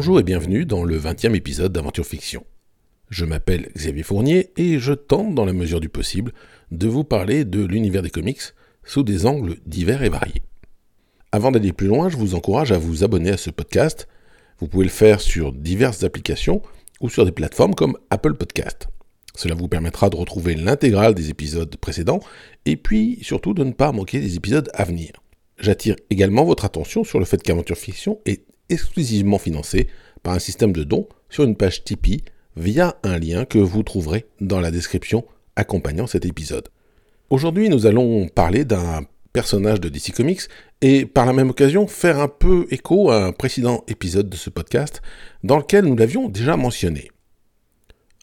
Bonjour et bienvenue dans le 20e épisode d'Aventure Fiction. Je m'appelle Xavier Fournier et je tente, dans la mesure du possible, de vous parler de l'univers des comics sous des angles divers et variés. Avant d'aller plus loin, je vous encourage à vous abonner à ce podcast. Vous pouvez le faire sur diverses applications ou sur des plateformes comme Apple Podcast. Cela vous permettra de retrouver l'intégrale des épisodes précédents et puis surtout de ne pas manquer des épisodes à venir. J'attire également votre attention sur le fait qu'Aventure Fiction est exclusivement financé par un système de dons sur une page Tipeee via un lien que vous trouverez dans la description accompagnant cet épisode. Aujourd'hui, nous allons parler d'un personnage de DC Comics et par la même occasion faire un peu écho à un précédent épisode de ce podcast dans lequel nous l'avions déjà mentionné.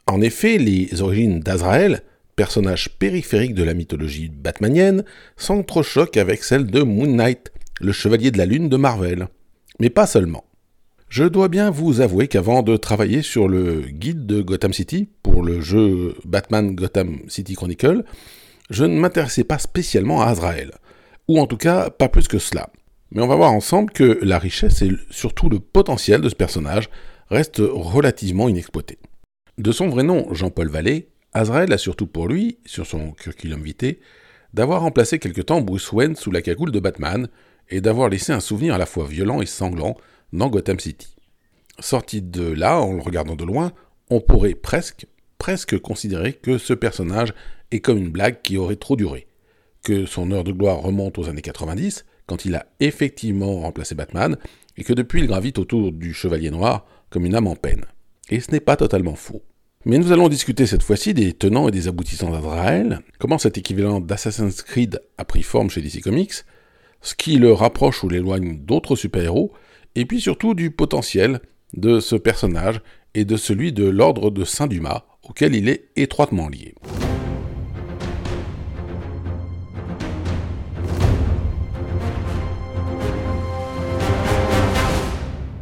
En effet, les origines d'Azrael, personnage périphérique de la mythologie batmanienne, s'entrechoquent avec celles de Moon Knight, le chevalier de la lune de Marvel mais pas seulement. Je dois bien vous avouer qu'avant de travailler sur le guide de Gotham City pour le jeu Batman Gotham City Chronicle, je ne m'intéressais pas spécialement à Azrael, ou en tout cas pas plus que cela. Mais on va voir ensemble que la richesse et surtout le potentiel de ce personnage restent relativement inexploités. De son vrai nom, Jean-Paul Vallée, Azrael a surtout pour lui, sur son curriculum vitae, d'avoir remplacé quelque temps Bruce Wayne sous la cagoule de Batman, et d'avoir laissé un souvenir à la fois violent et sanglant dans Gotham City. Sorti de là, en le regardant de loin, on pourrait presque, presque considérer que ce personnage est comme une blague qui aurait trop duré, que son heure de gloire remonte aux années 90, quand il a effectivement remplacé Batman, et que depuis il gravite autour du Chevalier Noir comme une âme en peine. Et ce n'est pas totalement faux. Mais nous allons discuter cette fois-ci des tenants et des aboutissants d'Azrael, comment cet équivalent d'Assassin's Creed a pris forme chez DC Comics, ce qui le rapproche ou l'éloigne d'autres super-héros, et puis surtout du potentiel de ce personnage et de celui de l'ordre de Saint-Dumas, auquel il est étroitement lié.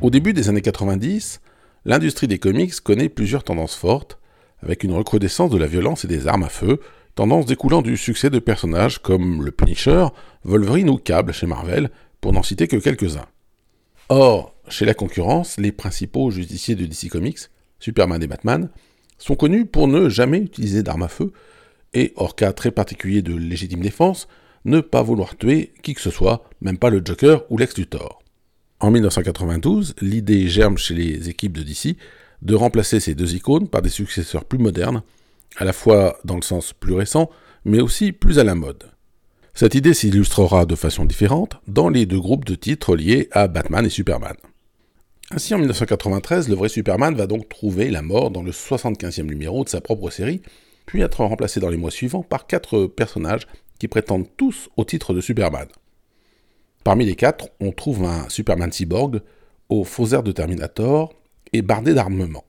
Au début des années 90, l'industrie des comics connaît plusieurs tendances fortes, avec une recrudescence de la violence et des armes à feu, tendance découlant du succès de personnages comme le Punisher, Wolverine ou Cable chez Marvel, pour n'en citer que quelques-uns. Or, chez la concurrence, les principaux justiciers de DC Comics, Superman et Batman, sont connus pour ne jamais utiliser d'armes à feu, et, hors cas très particulier de légitime défense, ne pas vouloir tuer qui que ce soit, même pas le Joker ou Lex Luthor. En 1992, l'idée germe chez les équipes de DC de remplacer ces deux icônes par des successeurs plus modernes, à la fois dans le sens plus récent, mais aussi plus à la mode. Cette idée s'illustrera de façon différente dans les deux groupes de titres liés à Batman et Superman. Ainsi, en 1993, le vrai Superman va donc trouver la mort dans le 75e numéro de sa propre série, puis être remplacé dans les mois suivants par quatre personnages qui prétendent tous au titre de Superman. Parmi les quatre, on trouve un Superman cyborg, aux faux airs de Terminator et bardé d'armement.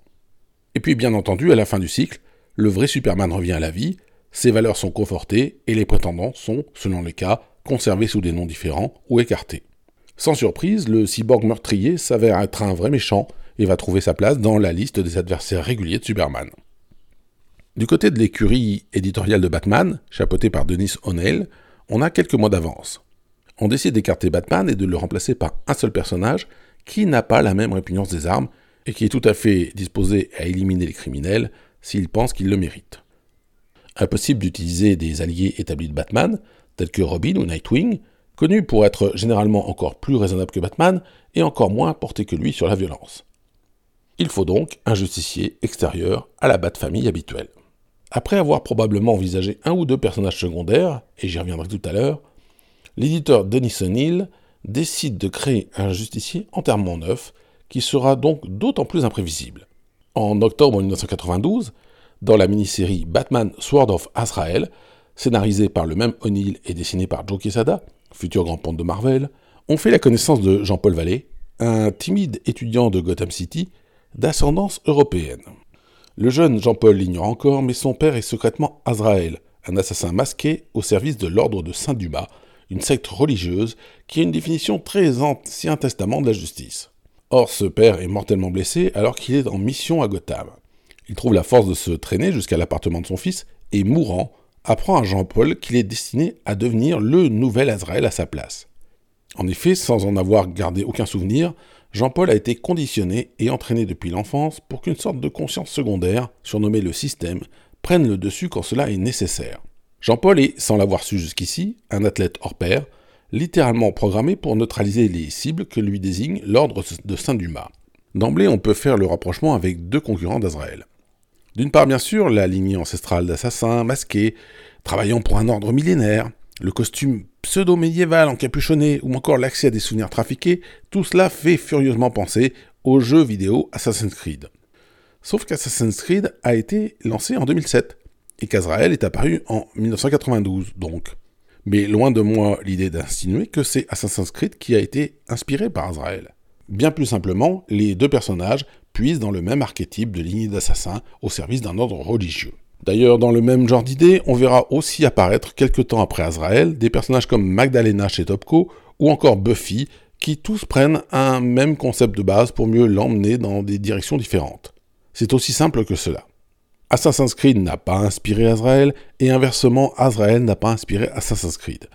Et puis, bien entendu, à la fin du cycle, le vrai Superman revient à la vie, ses valeurs sont confortées et les prétendants sont, selon les cas, conservés sous des noms différents ou écartés. Sans surprise, le cyborg meurtrier s'avère être un vrai méchant et va trouver sa place dans la liste des adversaires réguliers de Superman. Du côté de l'écurie éditoriale de Batman, chapeautée par Denis O'Neill, on a quelques mois d'avance. On décide d'écarter Batman et de le remplacer par un seul personnage qui n'a pas la même répugnance des armes et qui est tout à fait disposé à éliminer les criminels s'il pense qu'il le mérite. Impossible d'utiliser des alliés établis de Batman, tels que Robin ou Nightwing, connus pour être généralement encore plus raisonnables que Batman et encore moins portés que lui sur la violence. Il faut donc un justicier extérieur à la Bat-famille habituelle. Après avoir probablement envisagé un ou deux personnages secondaires, et j'y reviendrai tout à l'heure, l'éditeur Denis O'Neill décide de créer un justicier entièrement neuf, qui sera donc d'autant plus imprévisible. En octobre 1992, dans la mini-série Batman Sword of Azrael, scénarisée par le même O'Neill et dessinée par Joe Quesada, futur grand ponte de Marvel, on fait la connaissance de Jean-Paul Vallée, un timide étudiant de Gotham City d'ascendance européenne. Le jeune Jean-Paul l'ignore encore, mais son père est secrètement Azrael, un assassin masqué au service de l'ordre de Saint-Dumas, une secte religieuse qui a une définition très ancien testament de la justice. Or, ce père est mortellement blessé alors qu'il est en mission à Gotham. Il trouve la force de se traîner jusqu'à l'appartement de son fils et, mourant, apprend à Jean-Paul qu'il est destiné à devenir le nouvel Azrael à sa place. En effet, sans en avoir gardé aucun souvenir, Jean-Paul a été conditionné et entraîné depuis l'enfance pour qu'une sorte de conscience secondaire, surnommée le système, prenne le dessus quand cela est nécessaire. Jean-Paul est, sans l'avoir su jusqu'ici, un athlète hors pair, littéralement programmé pour neutraliser les cibles que lui désigne l'ordre de Saint-Dumas. D'emblée, on peut faire le rapprochement avec deux concurrents d'Azraël. D'une part, bien sûr, la lignée ancestrale d'assassins masqués, travaillant pour un ordre millénaire, le costume pseudo-médiéval encapuchonné ou encore l'accès à des souvenirs trafiqués, tout cela fait furieusement penser au jeu vidéo Assassin's Creed. Sauf qu'Assassin's Creed a été lancé en 2007 et qu'Azrael est apparu en 1992 donc. Mais loin de moi l'idée d'insinuer que c'est Assassin's Creed qui a été inspiré par Azrael. Bien plus simplement, les deux personnages puisent dans le même archétype de lignée d'assassins au service d'un ordre religieux. D'ailleurs, dans le même genre d'idée, on verra aussi apparaître quelques temps après Azrael des personnages comme Magdalena chez Topco ou encore Buffy, qui tous prennent un même concept de base pour mieux l'emmener dans des directions différentes. C'est aussi simple que cela. Assassin's Creed n'a pas inspiré Azrael, et inversement, Azrael n'a pas inspiré Assassin's Creed.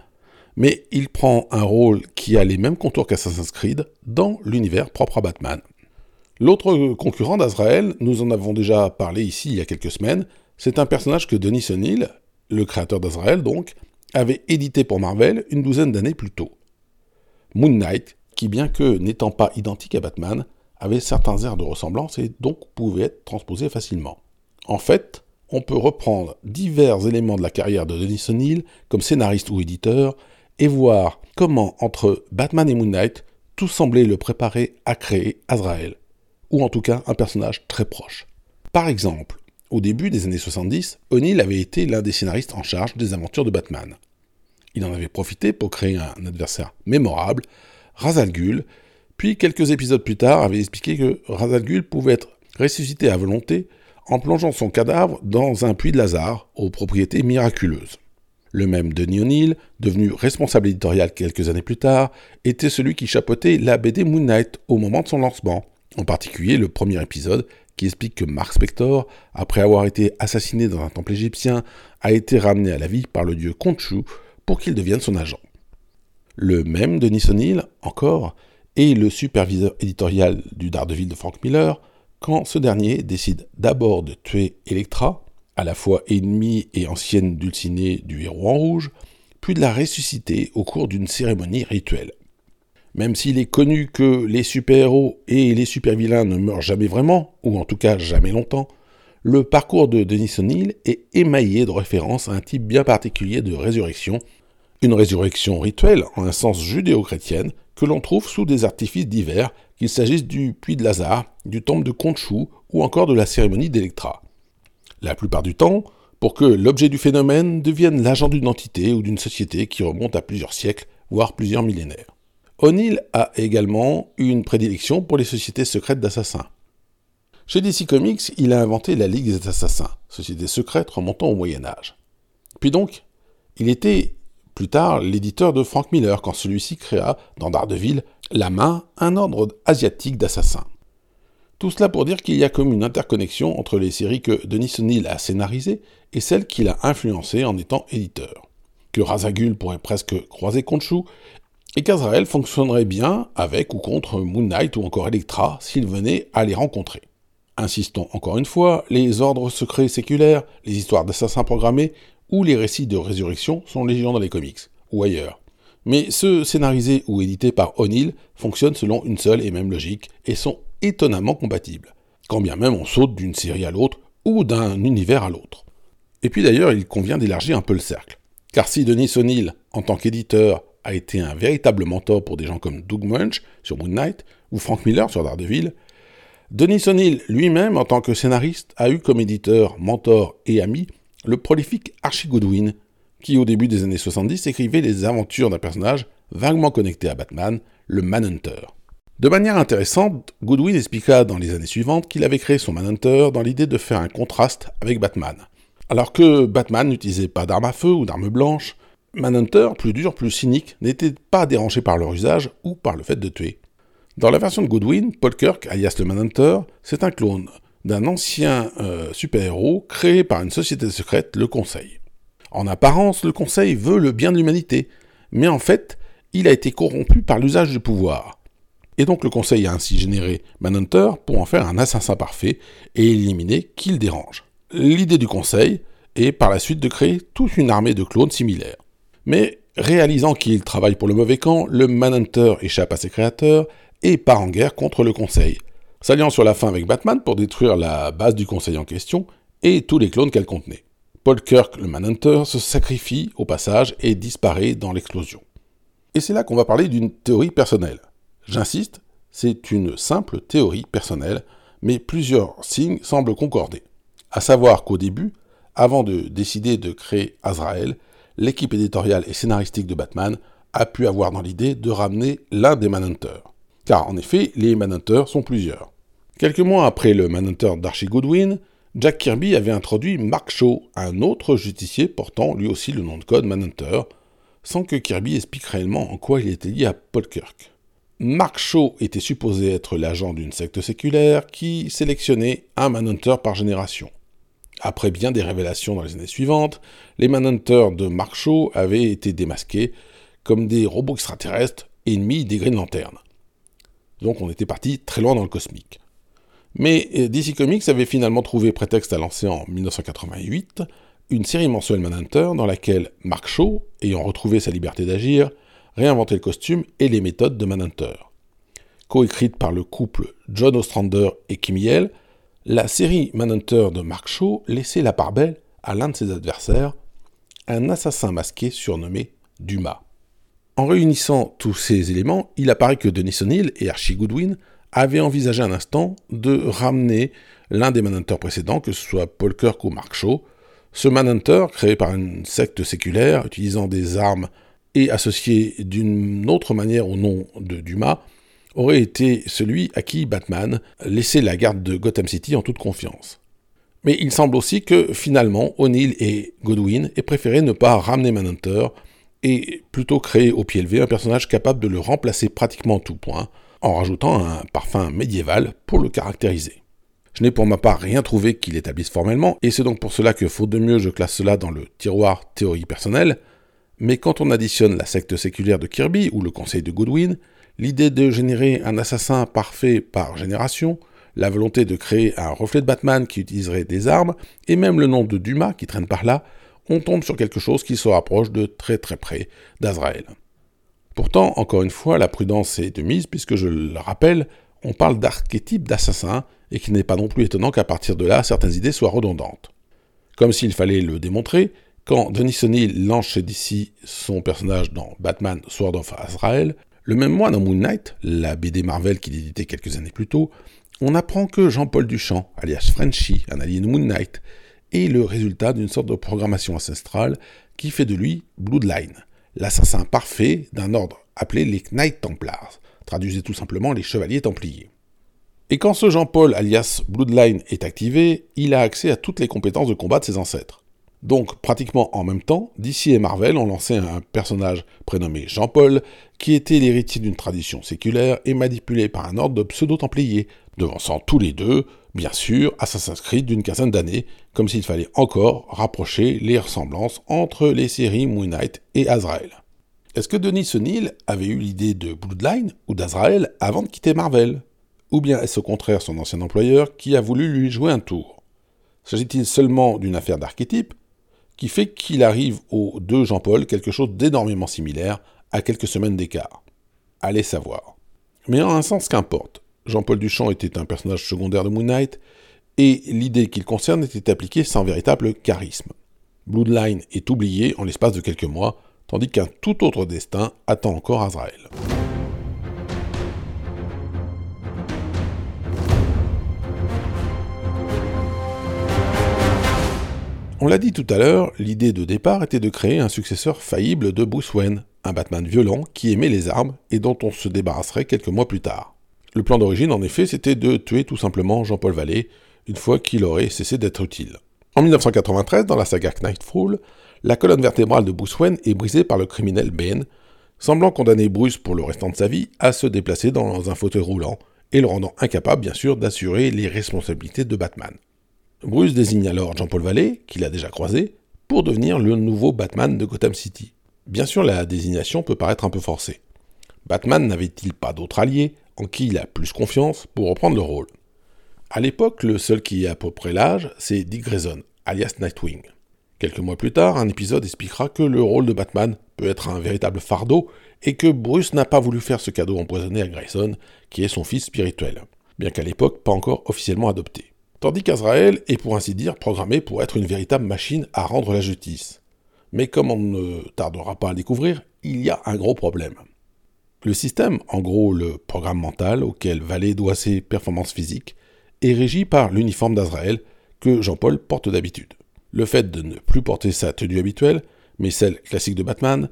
Mais il prend un rôle qui a les mêmes contours qu'Assassin's Creed dans l'univers propre à Batman. L'autre concurrent d'Azrael, nous en avons déjà parlé ici il y a quelques semaines, c'est un personnage que Denis O'Neill, le créateur d'Azrael donc, avait édité pour Marvel une douzaine d'années plus tôt. Moon Knight, qui bien que n'étant pas identique à Batman, avait certains airs de ressemblance et donc pouvait être transposé facilement. En fait, on peut reprendre divers éléments de la carrière de Denis O'Neill comme scénariste ou éditeur et voir comment entre Batman et Moon Knight, tout semblait le préparer à créer Azrael, ou en tout cas un personnage très proche. Par exemple, au début des années 70, O'Neill avait été l'un des scénaristes en charge des aventures de Batman. Il en avait profité pour créer un adversaire mémorable, Razal Ghul, puis quelques épisodes plus tard avait expliqué que Razal Ghul pouvait être ressuscité à volonté en plongeant son cadavre dans un puits de Lazare aux propriétés miraculeuses. Le même Denis O'Neill, devenu responsable éditorial quelques années plus tard, était celui qui chapeautait la BD Moon Knight au moment de son lancement, en particulier le premier épisode qui explique que Mark Spector, après avoir été assassiné dans un temple égyptien, a été ramené à la vie par le dieu Khonshu pour qu'il devienne son agent. Le même Denis O'Neill, encore, est le superviseur éditorial du Daredevil de Frank Miller, quand ce dernier décide d'abord de tuer Electra, à la fois ennemie et ancienne dulcinée du héros en rouge, puis de la ressusciter au cours d'une cérémonie rituelle. Même s'il est connu que les super-héros et les super-vilains ne meurent jamais vraiment, ou en tout cas jamais longtemps, le parcours de Denis O'Neill est émaillé de références à un type bien particulier de résurrection, une résurrection rituelle en un sens judéo-chrétienne que l'on trouve sous des artifices divers, qu'il s'agisse du puits de Lazare, du temple de Khonshu ou encore de la cérémonie d'Electra. La plupart du temps, pour que l'objet du phénomène devienne l'agent d'une entité ou d'une société qui remonte à plusieurs siècles, voire plusieurs millénaires. O'Neill a également une prédilection pour les sociétés secrètes d'assassins. Chez DC Comics, il a inventé la Ligue des Assassins, société secrète remontant au Moyen Âge. Puis donc, il était plus tard l'éditeur de Frank Miller quand celui-ci créa, dans Daredevil, La Main, un ordre asiatique d'assassins. Tout cela pour dire qu'il y a comme une interconnexion entre les séries que Denis O'Neill a scénarisées et celles qu'il a influencées en étant éditeur. Que Razagul pourrait presque croiser Khonshu et qu'Azrael fonctionnerait bien avec ou contre Moon Knight ou encore Electra s'il venait à les rencontrer. Insistons encore une fois, les ordres secrets séculaires, les histoires d'assassins programmés ou les récits de résurrection sont légion dans les comics, ou ailleurs. Mais ceux scénarisés ou édités par O'Neill fonctionnent selon une seule et même logique et sont étonnamment compatibles, quand bien même on saute d'une série à l'autre ou d'un univers à l'autre. Et puis d'ailleurs, il convient d'élargir un peu le cercle. Car si Denis O'Neill, en tant qu'éditeur, a été un véritable mentor pour des gens comme Doug Munch sur Moon Knight ou Frank Miller sur Daredevil, Denis O'Neill lui-même, en tant que scénariste, a eu comme éditeur, mentor et ami le prolifique Archie Goodwin, qui au début des années 70 écrivait les aventures d'un personnage vaguement connecté à Batman, le Manhunter. De manière intéressante, Goodwin expliqua dans les années suivantes qu'il avait créé son Manhunter dans l'idée de faire un contraste avec Batman. Alors que Batman n'utilisait pas d'armes à feu ou d'armes blanches, Manhunter, plus dur, plus cynique, n'était pas dérangé par leur usage ou par le fait de tuer. Dans la version de Goodwin, Paul Kirk, alias le Manhunter, c'est un clone d'un ancien euh, super-héros créé par une société secrète, le Conseil. En apparence, le Conseil veut le bien de l'humanité, mais en fait, il a été corrompu par l'usage du pouvoir. Et donc le conseil a ainsi généré Manhunter pour en faire un assassin parfait et éliminer qui le dérange. L'idée du conseil est par la suite de créer toute une armée de clones similaires. Mais réalisant qu'il travaille pour le mauvais camp, le Manhunter échappe à ses créateurs et part en guerre contre le conseil, s'alliant sur la fin avec Batman pour détruire la base du conseil en question et tous les clones qu'elle contenait. Paul Kirk, le Manhunter, se sacrifie au passage et disparaît dans l'explosion. Et c'est là qu'on va parler d'une théorie personnelle. J'insiste, c'est une simple théorie personnelle, mais plusieurs signes semblent concorder. À savoir qu'au début, avant de décider de créer Azrael, l'équipe éditoriale et scénaristique de Batman a pu avoir dans l'idée de ramener l'un des Manhunters. Car en effet, les Manhunters sont plusieurs. Quelques mois après le Manhunter d'Archie Goodwin, Jack Kirby avait introduit Mark Shaw, un autre justicier portant lui aussi le nom de code Manhunter, sans que Kirby explique réellement en quoi il était lié à Paul Kirk. Mark Shaw était supposé être l'agent d'une secte séculaire qui sélectionnait un Manhunter par génération. Après bien des révélations dans les années suivantes, les Manhunters de Mark Shaw avaient été démasqués comme des robots extraterrestres ennemis des Green Lantern. Donc on était parti très loin dans le cosmique. Mais euh, DC Comics avait finalement trouvé prétexte à lancer en 1988 une série mensuelle Manhunter dans laquelle Mark Shaw, ayant retrouvé sa liberté d'agir, réinventait le costume et les méthodes de Manhunter. Coécrite par le couple John Ostrander et Kim Yell, la série Manhunter de Mark Shaw laissait la part belle à l'un de ses adversaires, un assassin masqué surnommé Dumas. En réunissant tous ces éléments, il apparaît que Denis O'Neill et Archie Goodwin avaient envisagé un instant de ramener l'un des Manhunters précédents, que ce soit Paul Kirk ou Mark Shaw. Ce Manhunter, créé par une secte séculaire, utilisant des armes et associé d'une autre manière au nom de Dumas, aurait été celui à qui Batman laissait la garde de Gotham City en toute confiance. Mais il semble aussi que finalement O'Neill et Godwin aient préféré ne pas ramener Manhunter et plutôt créer au pied levé un personnage capable de le remplacer pratiquement en tout point, en rajoutant un parfum médiéval pour le caractériser. Je n'ai pour ma part rien trouvé qui l'établisse formellement, et c'est donc pour cela que, faute de mieux, je classe cela dans le tiroir théorie personnelle, mais quand on additionne la secte séculaire de Kirby ou le conseil de Goodwin, l'idée de générer un assassin parfait par génération, la volonté de créer un reflet de Batman qui utiliserait des armes, et même le nom de Dumas qui traîne par là, on tombe sur quelque chose qui se rapproche de très très près d'Azrael. Pourtant, encore une fois, la prudence est de mise, puisque je le rappelle, on parle d'archétype d'assassin, et qu'il n'est pas non plus étonnant qu'à partir de là, certaines idées soient redondantes. Comme s'il fallait le démontrer, quand Denis O'Neill lance chez DC son personnage dans Batman Sword of Azrael, le même mois dans Moon Knight, la BD Marvel qu'il éditait quelques années plus tôt, on apprend que Jean-Paul Duchamp, alias Frenchy, un allié de Moon Knight, est le résultat d'une sorte de programmation ancestrale qui fait de lui Bloodline, l'assassin parfait d'un ordre appelé les Knight Templars, traduisez tout simplement les chevaliers templiers. Et quand ce Jean-Paul alias Bloodline est activé, il a accès à toutes les compétences de combat de ses ancêtres. Donc, pratiquement en même temps, DC et Marvel ont lancé un personnage prénommé Jean-Paul, qui était l'héritier d'une tradition séculaire et manipulé par un ordre de pseudo-templiers, devançant tous les deux, bien sûr, Assassin's Creed d'une quinzaine d'années, comme s'il fallait encore rapprocher les ressemblances entre les séries Moon Knight et Azrael. Est-ce que Denis O'Neill avait eu l'idée de Bloodline ou d'Azrael avant de quitter Marvel? Ou bien est-ce au contraire son ancien employeur qui a voulu lui jouer un tour? S'agit-il seulement d'une affaire d'archétype qui fait qu'il arrive aux deux Jean-Paul quelque chose d'énormément similaire à quelques semaines d'écart? Allez savoir. Mais en un sens qu'importe. Jean-Paul Duchamp était un personnage secondaire de Moon Knight, et l'idée qu'il concerne était appliquée sans véritable charisme. Bloodline est oublié en l'espace de quelques mois, tandis qu'un tout autre destin attend encore Azrael. On l'a dit tout à l'heure, l'idée de départ était de créer un successeur faillible de Bruce Wayne, un Batman violent qui aimait les armes et dont on se débarrasserait quelques mois plus tard. Le plan d'origine, en effet, c'était de tuer tout simplement Jean-Paul Vallée, une fois qu'il aurait cessé d'être utile. En 1993, dans la saga Knightfall, la colonne vertébrale de Bruce Wayne est brisée par le criminel Bane, semblant condamner Bruce pour le restant de sa vie à se déplacer dans un fauteuil roulant et le rendant incapable, bien sûr, d'assurer les responsabilités de Batman. Bruce désigne alors Jean-Paul Vallée, qu'il a déjà croisé, pour devenir le nouveau Batman de Gotham City. Bien sûr, la désignation peut paraître un peu forcée. Batman n'avait-il pas d'autre allié en qui il a plus confiance pour reprendre le rôle? À l'époque, le seul qui ait à peu près l'âge, c'est Dick Grayson, alias Nightwing. Quelques mois plus tard, un épisode expliquera que le rôle de Batman peut être un véritable fardeau et que Bruce n'a pas voulu faire ce cadeau empoisonné à Grayson, qui est son fils spirituel, bien qu'à l'époque pas encore officiellement adopté. Tandis qu'Azrael est pour ainsi dire programmé pour être une véritable machine à rendre la justice. Mais comme on ne tardera pas à découvrir, il y a un gros problème. Le système, en gros le programme mental auquel Valet doit ses performances physiques, est régi par l'uniforme d'Azrael que Jean-Paul porte d'habitude. Le fait de ne plus porter sa tenue habituelle, mais celle classique de Batman,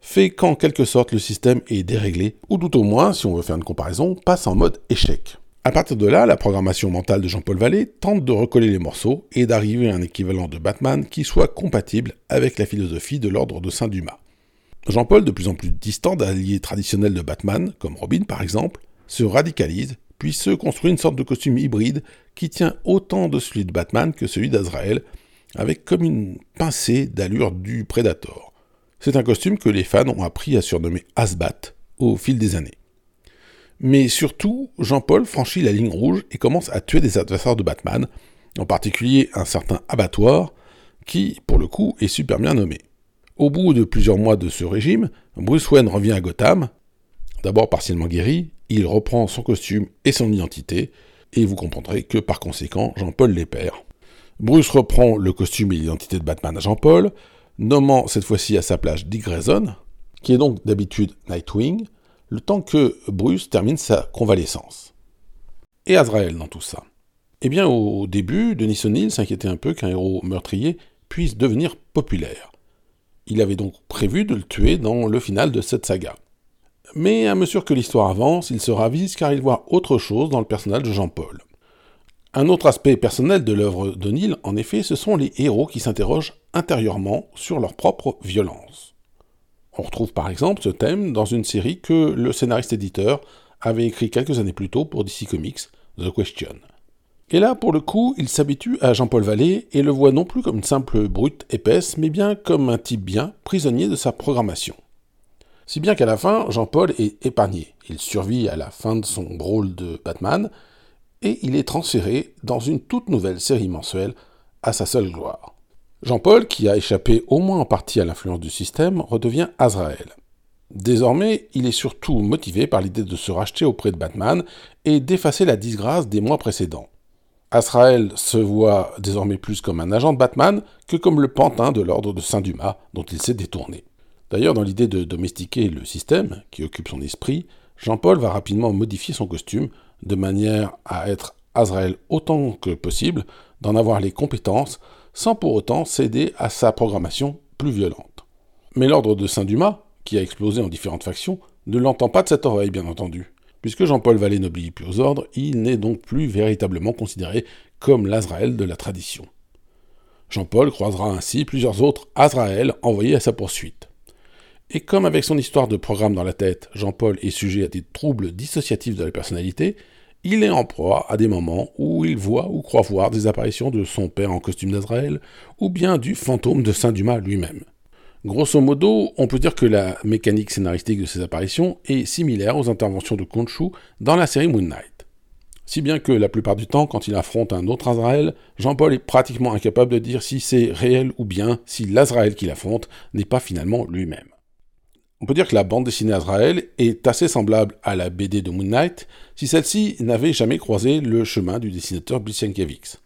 fait qu'en quelque sorte le système est déréglé, ou tout au moins, si on veut faire une comparaison, passe en mode échec. À partir de là, la programmation mentale de Jean-Paul Vallée tente de recoller les morceaux et d'arriver à un équivalent de Batman qui soit compatible avec la philosophie de l'ordre de Saint-Dumas. Jean-Paul, de plus en plus distant d'alliés traditionnels de Batman, comme Robin par exemple, se radicalise, puis se construit une sorte de costume hybride qui tient autant de celui de Batman que celui d'Azrael, avec comme une pincée d'allure du Predator. C'est un costume que les fans ont appris à surnommer Asbat au fil des années. Mais surtout, Jean-Paul franchit la ligne rouge et commence à tuer des adversaires de Batman, en particulier un certain abattoir, qui, pour le coup, est super bien nommé. Au bout de plusieurs mois de ce régime, Bruce Wayne revient à Gotham. D'abord partiellement guéri, il reprend son costume et son identité, et vous comprendrez que par conséquent, Jean-Paul les perd. Bruce reprend le costume et l'identité de Batman à Jean-Paul, nommant cette fois-ci à sa place Dick Grayson, qui est donc d'habitude Nightwing, le temps que Bruce termine sa convalescence. Et Azrael dans tout ça Eh bien, au début, Denis O'Neill s'inquiétait un peu qu'un héros meurtrier puisse devenir populaire. Il avait donc prévu de le tuer dans le final de cette saga. Mais à mesure que l'histoire avance, il se ravise car il voit autre chose dans le personnage de Jean-Paul. Un autre aspect personnel de l'œuvre d'O'Neill, en effet, ce sont les héros qui s'interrogent intérieurement sur leur propre violence. On retrouve par exemple ce thème dans une série que le scénariste-éditeur avait écrit quelques années plus tôt pour DC Comics, The Question. Et là, pour le coup, il s'habitue à Jean-Paul Vallée et le voit non plus comme une simple brute épaisse, mais bien comme un type bien, prisonnier de sa programmation. Si bien qu'à la fin, Jean-Paul est épargné. Il survit à la fin de son rôle de Batman, et il est transféré dans une toute nouvelle série mensuelle à sa seule gloire. Jean-Paul, qui a échappé au moins en partie à l'influence du système, redevient Azrael. Désormais, il est surtout motivé par l'idée de se racheter auprès de Batman et d'effacer la disgrâce des mois précédents. Azrael se voit désormais plus comme un agent de Batman que comme le pantin de l'ordre de Saint-Dumas dont il s'est détourné. D'ailleurs, dans l'idée de domestiquer le système qui occupe son esprit, Jean-Paul va rapidement modifier son costume de manière à être Azrael autant que possible, d'en avoir les compétences, sans pour autant céder à sa programmation plus violente. Mais l'ordre de Saint-Dumas, qui a explosé en différentes factions, ne l'entend pas de cette oreille, bien entendu. Puisque Jean-Paul Vallée n'obéit plus aux ordres, il n'est donc plus véritablement considéré comme l'Azraël de la tradition. Jean-Paul croisera ainsi plusieurs autres Azraël envoyés à sa poursuite. Et comme avec son histoire de programme dans la tête, Jean-Paul est sujet à des troubles dissociatifs de la personnalité, il est en proie à des moments où il voit ou croit voir des apparitions de son père en costume d'Azraël, ou bien du fantôme de Saint-Dumas lui-même. Grosso modo, on peut dire que la mécanique scénaristique de ces apparitions est similaire aux interventions de Khonshu dans la série Moon Knight. Si bien que la plupart du temps, quand il affronte un autre Azrael, Jean-Paul est pratiquement incapable de dire si c'est réel ou bien si l'Azrael qu'il affronte n'est pas finalement lui-même. On peut dire que la bande dessinée Azrael est assez semblable à la BD de Moon Knight si celle-ci n'avait jamais croisé le chemin du dessinateur Blissienkiewicz.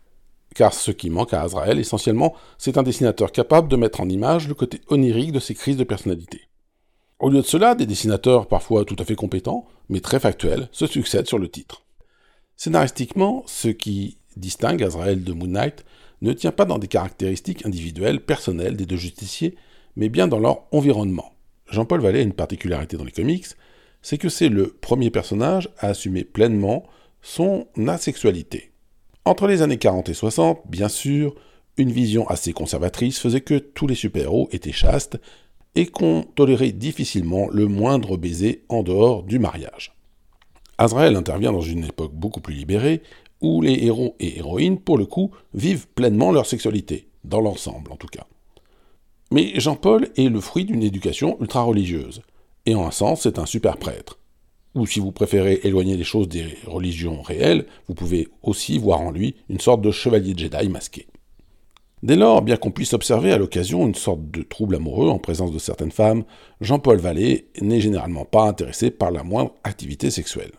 Car ce qui manque à Azrael, essentiellement, c'est un dessinateur capable de mettre en image le côté onirique de ses crises de personnalité. Au lieu de cela, des dessinateurs parfois tout à fait compétents, mais très factuels, se succèdent sur le titre. Scénaristiquement, ce qui distingue Azrael de Moon Knight ne tient pas dans des caractéristiques individuelles, personnelles des deux justiciers, mais bien dans leur environnement. Jean-Paul Vallée a une particularité dans les comics, c'est que c'est le premier personnage à assumer pleinement son asexualité. Entre les années 40 et 60, bien sûr, une vision assez conservatrice faisait que tous les super-héros étaient chastes et qu'on tolérait difficilement le moindre baiser en dehors du mariage. Azrael intervient dans une époque beaucoup plus libérée, où les héros et héroïnes, pour le coup, vivent pleinement leur sexualité, dans l'ensemble en tout cas. Mais Jean-Paul est le fruit d'une éducation ultra-religieuse, et en un sens, c'est un super prêtre. Ou si vous préférez éloigner les choses des religions réelles, vous pouvez aussi voir en lui une sorte de chevalier Jedi masqué. Dès lors, bien qu'on puisse observer à l'occasion une sorte de trouble amoureux en présence de certaines femmes, Jean-Paul Vallée n'est généralement pas intéressé par la moindre activité sexuelle.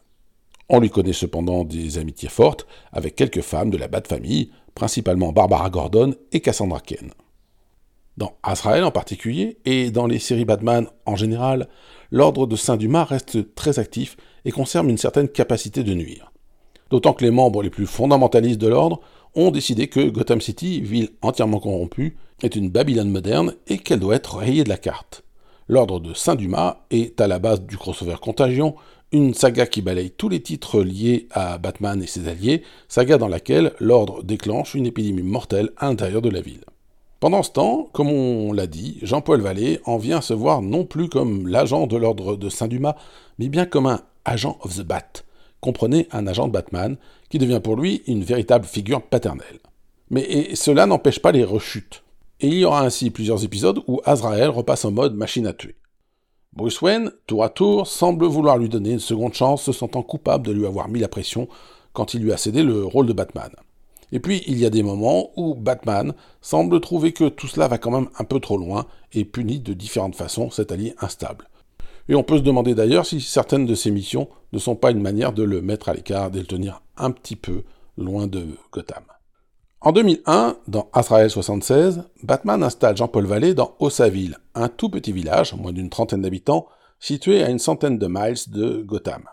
On lui connaît cependant des amitiés fortes avec quelques femmes de la Bat famille, principalement Barbara Gordon et Cassandra Ken. Dans Azrael en particulier, et dans les séries Batman en général, l'ordre de Saint-Dumas reste très actif et conserve une certaine capacité de nuire. D'autant que les membres les plus fondamentalistes de l'ordre ont décidé que Gotham City, ville entièrement corrompue, est une Babylone moderne et qu'elle doit être rayée de la carte. L'ordre de Saint-Dumas est à la base du crossover Contagion, une saga qui balaye tous les titres liés à Batman et ses alliés, saga dans laquelle l'ordre déclenche une épidémie mortelle à l'intérieur de la ville. Pendant ce temps, comme on l'a dit, Jean-Paul Vallée en vient se voir non plus comme l'agent de l'ordre de Saint-Dumas, mais bien comme un agent of the Bat, comprenez un agent de Batman, qui devient pour lui une véritable figure paternelle. Mais cela n'empêche pas les rechutes. Et il y aura ainsi plusieurs épisodes où Azrael repasse en mode machine à tuer. Bruce Wayne, tour à tour, semble vouloir lui donner une seconde chance, se sentant coupable de lui avoir mis la pression quand il lui a cédé le rôle de Batman. Et puis, il y a des moments où Batman semble trouver que tout cela va quand même un peu trop loin et punit de différentes façons cet allié instable. Et on peut se demander d'ailleurs si certaines de ces missions ne sont pas une manière de le mettre à l'écart, de le tenir un petit peu loin de Gotham. En 2001, dans Azrael 76, Batman installe Jean-Paul Vallée dans Ossaville, un tout petit village, moins d'une trentaine d'habitants, situé à une centaine de miles de Gotham.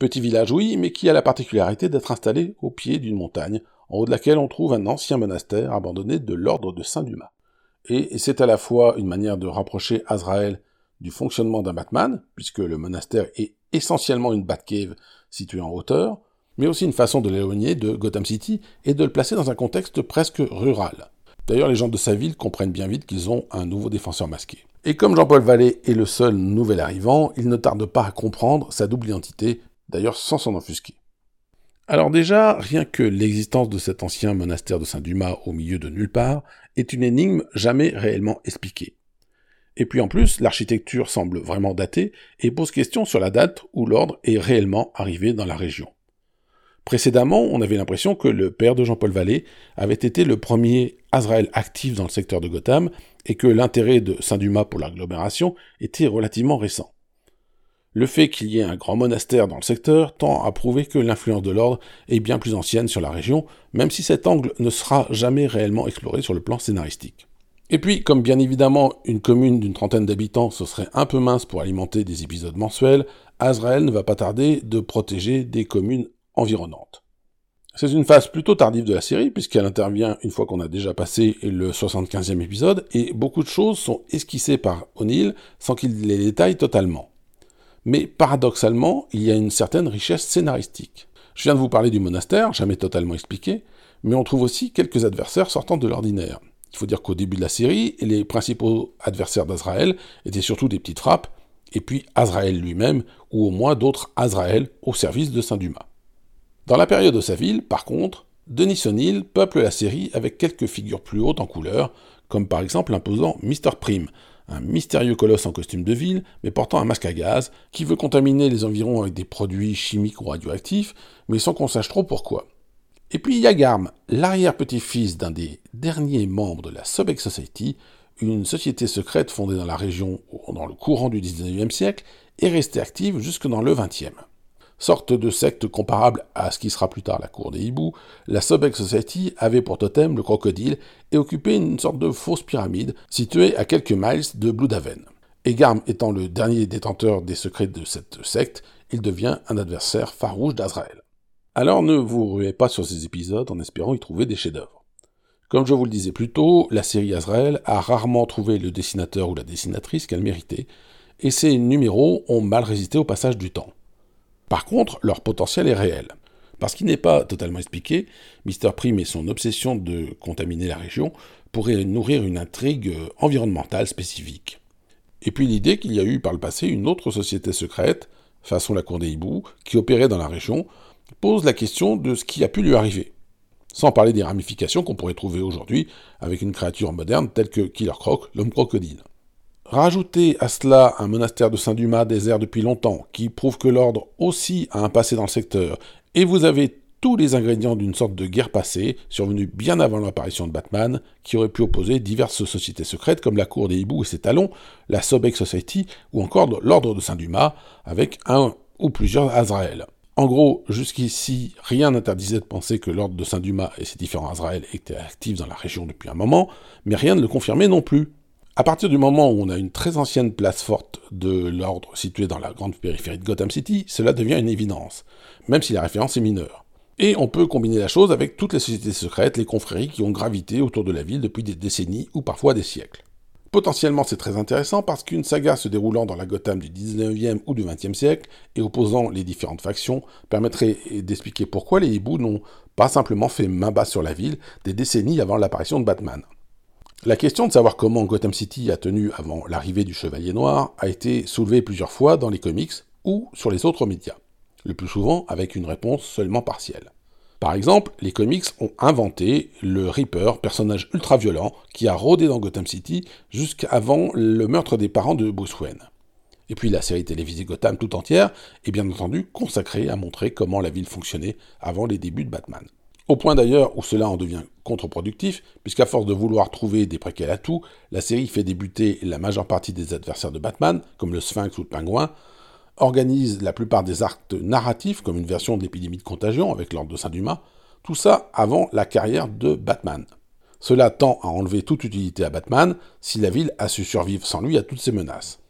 Petit village, oui, mais qui a la particularité d'être installé au pied d'une montagne, en haut de laquelle on trouve un ancien monastère abandonné de l'ordre de Saint-Dumas. Et c'est à la fois une manière de rapprocher Azrael du fonctionnement d'un Batman, puisque le monastère est essentiellement une Batcave située en hauteur, mais aussi une façon de l'éloigner de Gotham City et de le placer dans un contexte presque rural. D'ailleurs, les gens de sa ville comprennent bien vite qu'ils ont un nouveau défenseur masqué. Et comme Jean-Paul Vallée est le seul nouvel arrivant, il ne tarde pas à comprendre sa double identité, d'ailleurs sans s'en offusquer. Alors déjà, rien que l'existence de cet ancien monastère de Saint-Dumas au milieu de nulle part est une énigme jamais réellement expliquée. Et puis en plus, l'architecture semble vraiment datée et pose question sur la date où l'ordre est réellement arrivé dans la région. Précédemment, on avait l'impression que le père de Jean-Paul Vallée avait été le premier Azrael actif dans le secteur de Gotham et que l'intérêt de Saint-Dumas pour l'agglomération était relativement récent. Le fait qu'il y ait un grand monastère dans le secteur tend à prouver que l'influence de l'ordre est bien plus ancienne sur la région, même si cet angle ne sera jamais réellement exploré sur le plan scénaristique. Et puis, comme bien évidemment une commune d'une trentaine d'habitants ce serait un peu mince pour alimenter des épisodes mensuels, Azrael ne va pas tarder de protéger des communes environnantes. C'est une phase plutôt tardive de la série, puisqu'elle intervient une fois qu'on a déjà passé le 75e épisode, et beaucoup de choses sont esquissées par O'Neill sans qu'il les détaille totalement. Mais paradoxalement, il y a une certaine richesse scénaristique. Je viens de vous parler du monastère, jamais totalement expliqué, mais on trouve aussi quelques adversaires sortant de l'ordinaire. Il faut dire qu'au début de la série, les principaux adversaires d'Azrael étaient surtout des petites frappes, et puis Azrael lui-même, ou au moins d'autres Azrael au service de Saint-Dumas. Dans la période de sa ville, par contre, Denis O'Neill peuple la série avec quelques figures plus hautes en couleur, comme par exemple l'imposant Mr. Prime, un mystérieux colosse en costume de ville, mais portant un masque à gaz, qui veut contaminer les environs avec des produits chimiques ou radioactifs, mais sans qu'on sache trop pourquoi. Et puis il l'arrière-petit-fils d'un des derniers membres de la Sobek Society, une société secrète fondée dans la région dans le courant du 19e siècle et restée active jusque dans le 20e. Sorte de secte comparable à ce qui sera plus tard la cour des hiboux, la Sobek Society avait pour totem le crocodile et occupait une sorte de fausse pyramide située à quelques miles de Bloodhaven. Et Garm étant le dernier détenteur des secrets de cette secte, il devient un adversaire farouche d'Azrael. Alors ne vous ruez pas sur ces épisodes en espérant y trouver des chefs-d'œuvre. Comme je vous le disais plus tôt, la série Azrael a rarement trouvé le dessinateur ou la dessinatrice qu'elle méritait, et ces numéros ont mal résisté au passage du temps. Par contre, leur potentiel est réel. Parce qu'il n'est pas totalement expliqué, Mr. Prime et son obsession de contaminer la région pourraient nourrir une intrigue environnementale spécifique. Et puis l'idée qu'il y a eu par le passé une autre société secrète, façon la Cour des Hiboux, qui opérait dans la région, pose la question de ce qui a pu lui arriver. Sans parler des ramifications qu'on pourrait trouver aujourd'hui avec une créature moderne telle que Killer Croc, l'homme crocodile. Rajoutez à cela un monastère de Saint-Dumas désert depuis longtemps, qui prouve que l'ordre aussi a un passé dans le secteur, et vous avez tous les ingrédients d'une sorte de guerre passée, survenue bien avant l'apparition de Batman, qui aurait pu opposer diverses sociétés secrètes comme la Cour des Hiboux et ses talons, la Sobek Society ou encore l'Ordre de Saint-Dumas, avec un ou plusieurs Azrael. En gros, jusqu'ici, rien n'interdisait de penser que l'ordre de Saint-Dumas et ses différents Azraël étaient actifs dans la région depuis un moment, mais rien ne le confirmait non plus. À partir du moment où on a une très ancienne place forte de l'ordre située dans la grande périphérie de Gotham City, cela devient une évidence, même si la référence est mineure. Et on peut combiner la chose avec toutes les sociétés secrètes, les confréries qui ont gravité autour de la ville depuis des décennies ou parfois des siècles. Potentiellement, c'est très intéressant parce qu'une saga se déroulant dans la Gotham du 19e ou du 20e siècle et opposant les différentes factions permettrait d'expliquer pourquoi les hiboux n'ont pas simplement fait main basse sur la ville des décennies avant l'apparition de Batman. La question de savoir comment Gotham City a tenu avant l'arrivée du Chevalier Noir a été soulevée plusieurs fois dans les comics ou sur les autres médias, le plus souvent avec une réponse seulement partielle. Par exemple, les comics ont inventé le Reaper, personnage ultra-violent, qui a rôdé dans Gotham City jusqu'avant le meurtre des parents de Bruce Wayne. Et puis la série télévisée Gotham tout entière est bien entendu consacrée à montrer comment la ville fonctionnait avant les débuts de Batman. Au point d'ailleurs où cela en devient contre-productif, puisqu'à force de vouloir trouver des préquels à tout, la série fait débuter la majeure partie des adversaires de Batman, comme le Sphinx ou le Pingouin, organise la plupart des actes narratifs, comme une version de l'épidémie de contagion avec l'ordre de Saint-Dumas, tout ça avant la carrière de Batman. Cela tend à enlever toute utilité à Batman si la ville a su survivre sans lui à toutes ces menaces.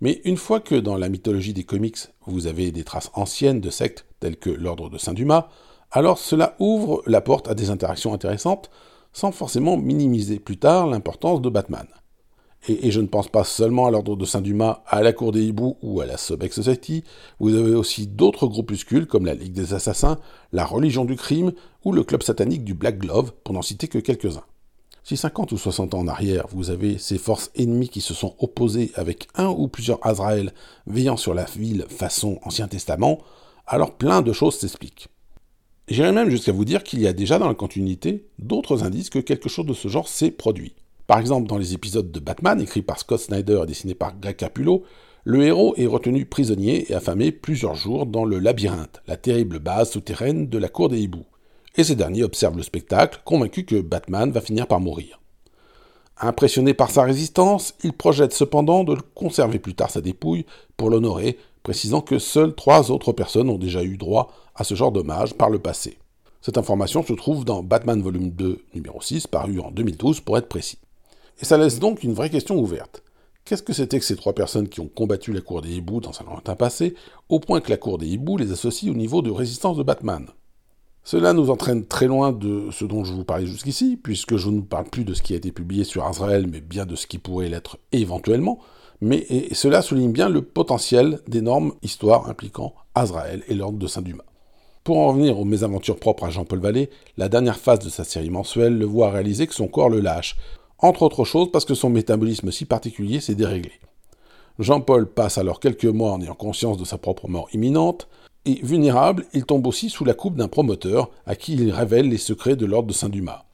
Mais une fois que dans la mythologie des comics vous avez des traces anciennes de sectes telles que l'ordre de Saint-Dumas, alors cela ouvre la porte à des interactions intéressantes sans forcément minimiser plus tard l'importance de Batman. Et, je ne pense pas seulement à l'ordre de Saint-Dumas, à la Cour des Hiboux ou à la Sobek Society, vous avez aussi d'autres groupuscules comme la Ligue des Assassins, la Religion du Crime ou le club satanique du Black Glove, pour n'en citer que quelques-uns. Si 50 ou 60 ans en arrière, vous avez ces forces ennemies qui se sont opposées avec un ou plusieurs Azraël veillant sur la ville façon Ancien Testament, alors plein de choses s'expliquent. J'irais même jusqu'à vous dire qu'il y a déjà dans la continuité d'autres indices que quelque chose de ce genre s'est produit. Par exemple, dans les épisodes de Batman, écrits par Scott Snyder et dessinés par Greg Capullo, le héros est retenu prisonnier et affamé plusieurs jours dans le labyrinthe, la terrible base souterraine de la cour des hiboux. Et ces derniers observent le spectacle, convaincus que Batman va finir par mourir. Impressionné par sa résistance, il projette cependant de conserver plus tard sa dépouille pour l'honorer, précisant que seules trois autres personnes ont déjà eu droit à ce genre d'hommage par le passé. Cette information se trouve dans Batman Volume 2, numéro 6, paru en 2012 pour être précis. Et ça laisse donc une vraie question ouverte. Qu'est-ce que c'était que ces trois personnes qui ont combattu la cour des hiboux dans un lointain passé, au point que la cour des hiboux les associe au niveau de résistance de Batman? Cela nous entraîne très loin de ce dont je vous parlais jusqu'ici, puisque je ne parle plus de ce qui a été publié sur Azrael, mais bien de ce qui pourrait l'être éventuellement, mais cela souligne bien le potentiel d'énormes histoires impliquant Azrael et l'ordre de Saint-Dumas. Pour en revenir aux mésaventures propres à Jean-Paul Vallée, la dernière phase de sa série mensuelle le voit réaliser que son corps le lâche, entre autres choses parce que son métabolisme si particulier s'est déréglé. Jean-Paul passe alors quelques mois en ayant conscience de sa propre mort imminente, et vulnérable, il tombe aussi sous la coupe d'un promoteur à qui il révèle les secrets de l'ordre de Saint-Dumas.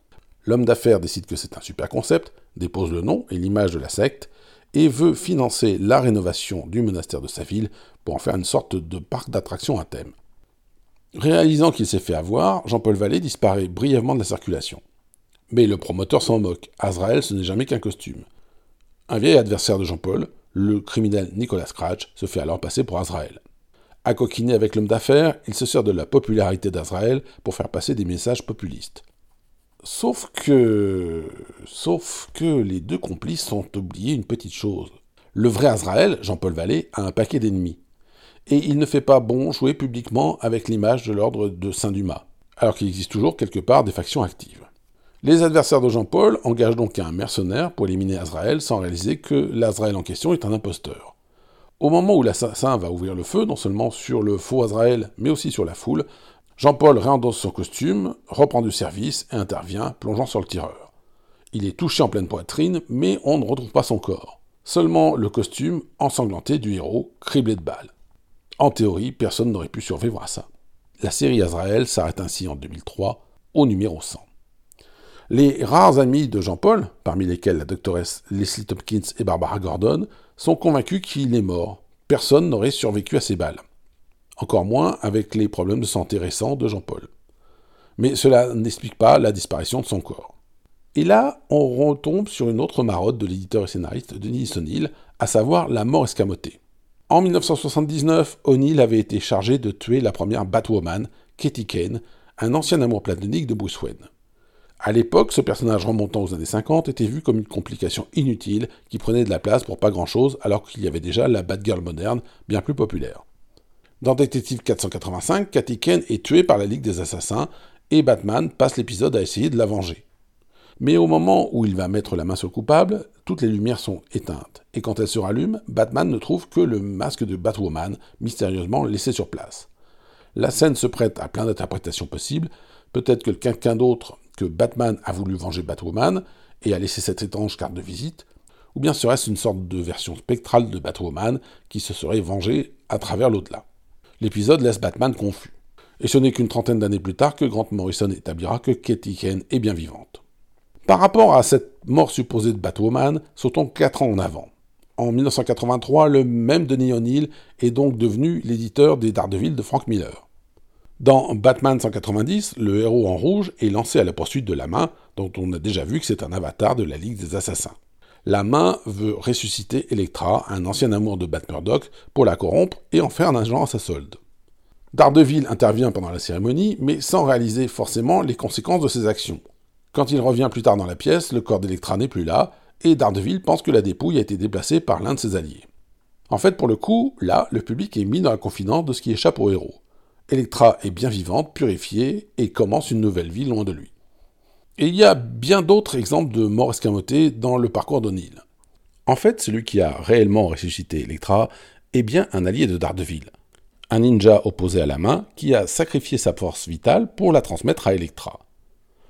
L'homme d'affaires décide que c'est un super concept, dépose le nom et l'image de la secte, et veut financer la rénovation du monastère de sa ville pour en faire une sorte de parc d'attractions à thème. Réalisant qu'il s'est fait avoir, Jean-Paul Vallée disparaît brièvement de la circulation. Mais le promoteur s'en moque. Azrael, ce n'est jamais qu'un costume. Un vieil adversaire de Jean-Paul, le criminel Nicolas Scratch, se fait alors passer pour Azrael. coquiner avec l'homme d'affaires, il se sert de la popularité d'Azrael pour faire passer des messages populistes. Sauf que. Sauf que les deux complices ont oublié une petite chose. Le vrai Azrael, Jean-Paul Vallée, a un paquet d'ennemis. Et il ne fait pas bon jouer publiquement avec l'image de l'ordre de Saint-Dumas, alors qu'il existe toujours quelque part des factions actives. Les adversaires de Jean-Paul engagent donc un mercenaire pour éliminer Azrael sans réaliser que l'Azrael en question est un imposteur. Au moment où l'assassin va ouvrir le feu, non seulement sur le faux Azrael, mais aussi sur la foule, Jean-Paul réendosse son costume, reprend du service et intervient, plongeant sur le tireur. Il est touché en pleine poitrine, mais on ne retrouve pas son corps. Seulement le costume ensanglanté du héros, criblé de balles. En théorie, personne n'aurait pu survivre à ça. La série Azrael s'arrête ainsi en 2003, au numéro 100. Les rares amis de Jean-Paul, parmi lesquels la doctoresse Leslie Tompkins et Barbara Gordon, sont convaincus qu'il est mort. Personne n'aurait survécu à ces balles. Encore moins avec les problèmes de santé récents de Jean-Paul. Mais cela n'explique pas la disparition de son corps. Et là, on retombe sur une autre marotte de l'éditeur et scénariste Denis O'Neill, à savoir la mort escamotée. En 1979, O'Neill avait été chargé de tuer la première Batwoman, Katie Kane, un ancien amour platonique de Bruce Wayne. À l'époque, ce personnage remontant aux années 50 était vu comme une complication inutile qui prenait de la place pour pas grand-chose alors qu'il y avait déjà la Batgirl moderne, bien plus populaire. Dans Détective 485, Katy Kane est tuée par la Ligue des Assassins et Batman passe l'épisode à essayer de la venger. Mais au moment où il va mettre la main sur le coupable, toutes les lumières sont éteintes, et quand elles se rallument, Batman ne trouve que le masque de Batwoman, mystérieusement laissé sur place. La scène se prête à plein d'interprétations possibles, peut-être que quelqu'un d'autre que Batman a voulu venger Batwoman et a laissé cette étrange carte de visite, ou bien serait-ce une sorte de version spectrale de Batwoman qui se serait vengée à travers l'au-delà. L'épisode laisse Batman confus. Et ce n'est qu'une trentaine d'années plus tard que Grant Morrison établira que Katie Kane est bien vivante. Par rapport à cette mort supposée de Batwoman, sautons 4 ans en avant. En 1983, le même Denis O'Neill est donc devenu l'éditeur des Daredevil de Frank Miller. Dans Batman 190, le héros en rouge est lancé à la poursuite de la main, dont on a déjà vu que c'est un avatar de la Ligue des Assassins. La main veut ressusciter Elektra, un ancien amour de Bat Murdock, pour la corrompre et en faire un agent à sa solde. Daredevil intervient pendant la cérémonie, mais sans réaliser forcément les conséquences de ses actions. Quand il revient plus tard dans la pièce, le corps d'Electra n'est plus là, et Daredevil pense que la dépouille a été déplacée par l'un de ses alliés. En fait, pour le coup, là, le public est mis dans la confidence de ce qui échappe au héros. Electra est bien vivante, purifiée, et commence une nouvelle vie loin de lui. Il y a bien d'autres exemples de morts escamotées dans le parcours d'O'Neill. En fait, celui qui a réellement ressuscité Electra est bien un allié de Daredevil. Un ninja opposé à la main qui a sacrifié sa force vitale pour la transmettre à Electra.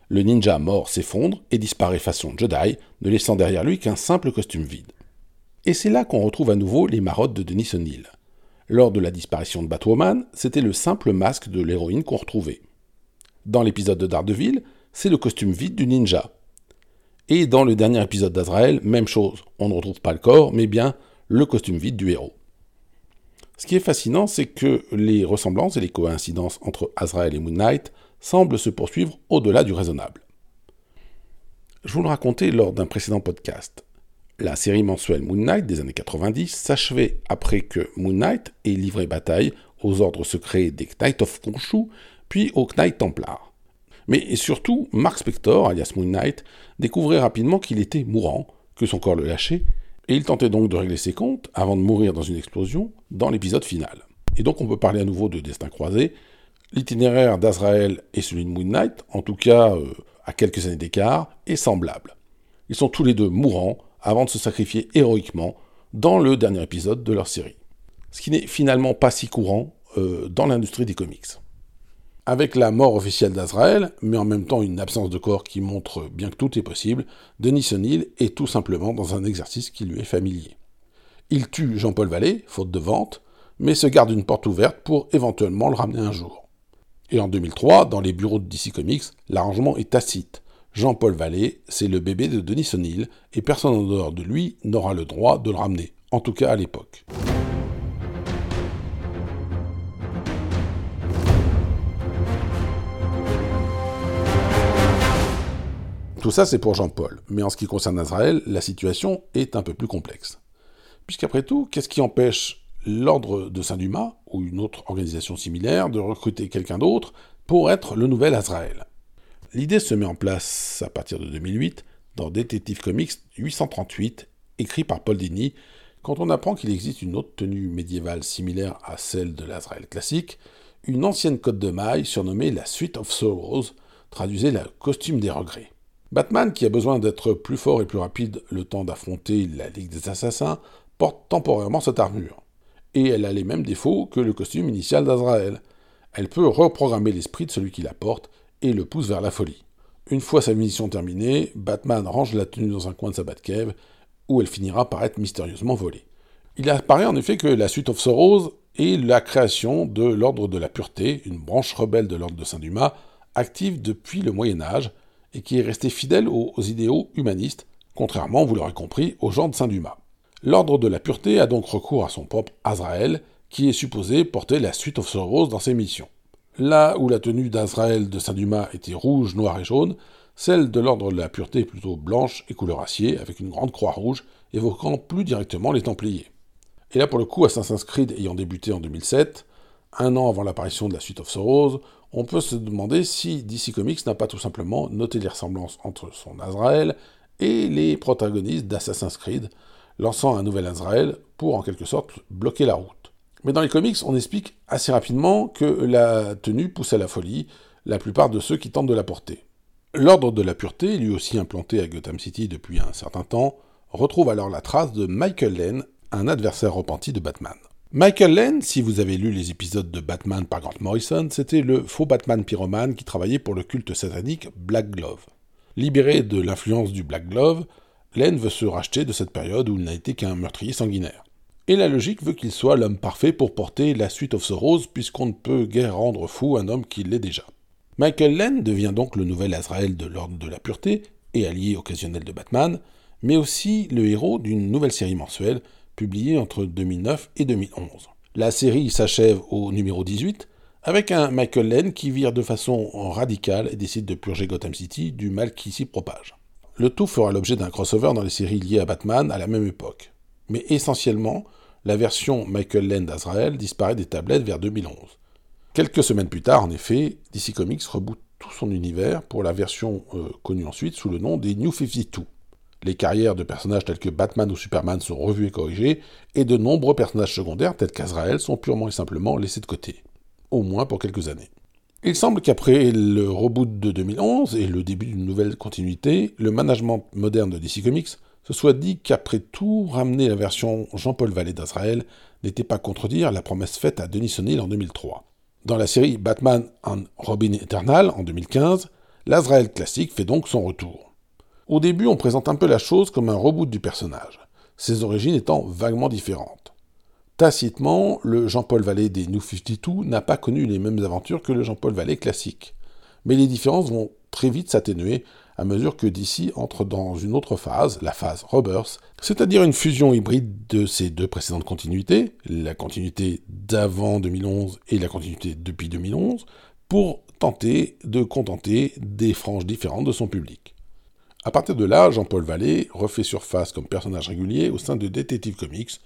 Le ninja mort s'effondre et disparaît façon Jedi, ne laissant derrière lui qu'un simple costume vide. Et c'est là qu'on retrouve à nouveau les marottes de Denis O'Neill. Lors de la disparition de Batwoman, c'était le simple masque de l'héroïne qu'on retrouvait. Dans l'épisode de Daredevil, c'est le costume vide du ninja. Et dans le dernier épisode d'Azrael, même chose, on ne retrouve pas le corps, mais bien le costume vide du héros. Ce qui est fascinant, c'est que les ressemblances et les coïncidences entre Azrael et Moon Knight semblent se poursuivre au-delà du raisonnable. Je vous le racontais lors d'un précédent podcast. La série mensuelle Moon Knight des années 90 s'achevait après que Moon Knight ait livré bataille aux ordres secrets des Knights of Khonshu, puis aux Knights Templars. Mais surtout, Mark Spector, alias Moon Knight, découvrait rapidement qu'il était mourant, que son corps le lâchait, et il tentait donc de régler ses comptes avant de mourir dans une explosion dans l'épisode final. Et donc on peut parler à nouveau de destin croisé. L'itinéraire d'Azrael et celui de Moon Knight, en tout cas euh, à quelques années d'écart, est semblable. Ils sont tous les deux mourants, avant de se sacrifier héroïquement dans le dernier épisode de leur série. Ce qui n'est finalement pas si courant euh, dans l'industrie des comics. Avec la mort officielle d'Azrael, mais en même temps une absence de corps qui montre bien que tout est possible, Denis O'Neill est tout simplement dans un exercice qui lui est familier. Il tue Jean-Paul Vallée, faute de vente, mais se garde une porte ouverte pour éventuellement le ramener un jour. Et en 2003, dans les bureaux de DC Comics, l'arrangement est tacite. Jean-Paul Vallée, c'est le bébé de Denis O'Neill, et personne en dehors de lui n'aura le droit de le ramener, en tout cas à l'époque. Tout ça, c'est pour Jean-Paul, mais en ce qui concerne Azrael, la situation est un peu plus complexe. Puisqu'après tout, qu'est-ce qui empêche l'ordre de Saint-Dumas, ou une autre organisation similaire, de recruter quelqu'un d'autre pour être le nouvel Azrael L'idée se met en place à partir de 2008 dans Detective Comics 838, écrit par Paul Dini, quand on apprend qu'il existe une autre tenue médiévale similaire à celle de l'Azrael classique, une ancienne cotte de maille surnommée la Suite of Sorrows, traduisait le costume des regrets. Batman, qui a besoin d'être plus fort et plus rapide le temps d'affronter la Ligue des Assassins, porte temporairement cette armure. Et elle a les mêmes défauts que le costume initial d'Azrael. Elle peut reprogrammer l'esprit de celui qui la porte et le pousse vers la folie. Une fois sa mission terminée, Batman range la tenue dans un coin de sa Batcave, où elle finira par être mystérieusement volée. Il apparaît en effet que la Suite of Sorrows est la création de l'Ordre de la Pureté, une branche rebelle de l'Ordre de Saint-Dumas, active depuis le Moyen Âge et qui est resté fidèle aux, idéaux humanistes, contrairement, vous l'aurez compris, aux gens de Saint-Dumas. L'ordre de la pureté a donc recours à son propre Azraël, qui est supposé porter la suite of Sorrows dans ses missions. Là où la tenue d'Azraël de Saint-Dumas était rouge, noir et jaune, celle de l'ordre de la pureté est plutôt blanche et couleur acier, avec une grande croix rouge, évoquant plus directement les Templiers. Et là, pour le coup, Assassin's Creed ayant débuté en 2007, un an avant l'apparition de la suite of Sorrows, on peut se demander si DC Comics n'a pas tout simplement noté les ressemblances entre son Azrael et les protagonistes d'Assassin's Creed, lançant un nouvel Azrael pour en quelque sorte bloquer la route. Mais dans les comics, on explique assez rapidement que la tenue pousse à la folie la plupart de ceux qui tentent de la porter. L'ordre de la pureté, lui aussi implanté à Gotham City depuis un certain temps, retrouve alors la trace de Michael Lane, un adversaire repenti de Batman. Michael Lane, si vous avez lu les épisodes de Batman par Grant Morrison, c'était le faux Batman pyromane qui travaillait pour le culte satanique Black Glove. Libéré de l'influence du Black Glove, Lane veut se racheter de cette période où il n'a été qu'un meurtrier sanguinaire. Et la logique veut qu'il soit l'homme parfait pour porter la suite of Sorrows, puisqu'on ne peut guère rendre fou un homme qui l'est déjà. Michael Lane devient donc le nouvel Azrael de l'Ordre de la Pureté, et allié occasionnel de Batman, mais aussi le héros d'une nouvelle série mensuelle publié entre 2009 et 2011. La série s'achève au numéro 18 avec un Michael Lane qui vire de façon radicale et décide de purger Gotham City du mal qui s'y propage. Le tout fera l'objet d'un crossover dans les séries liées à Batman à la même époque. Mais essentiellement, la version Michael Lane d'Azrael disparaît des tablettes vers 2011. Quelques semaines plus tard, en effet, DC Comics reboot tout son univers pour la version euh, connue ensuite sous le nom des New 52. Les carrières de personnages tels que Batman ou Superman sont revues et corrigées, et de nombreux personnages secondaires tels qu'Azrael sont purement et simplement laissés de côté, au moins pour quelques années. Il semble qu'après le reboot de 2011 et le début d'une nouvelle continuité, le management moderne de DC Comics se soit dit qu'après tout, ramener la version Jean-Paul Vallée d'Azrael n'était pas contredire la promesse faite à Denis O'Neill en 2003. Dans la série Batman and Robin Eternal en 2015, l'Azrael classique fait donc son retour. Au début, on présente un peu la chose comme un reboot du personnage, ses origines étant vaguement différentes. Tacitement, le Jean-Paul Vallée des New 52 n'a pas connu les mêmes aventures que le Jean-Paul Vallée classique. Mais les différences vont très vite s'atténuer à mesure que DC entre dans une autre phase, la phase Rebirth, c'est-à-dire une fusion hybride de ces deux précédentes continuités, la continuité d'avant 2011 et la continuité depuis 2011, pour tenter de contenter des franges différentes de son public. À partir de là, Jean-Paul Vallée refait surface comme personnage régulier au sein de Detective Comics,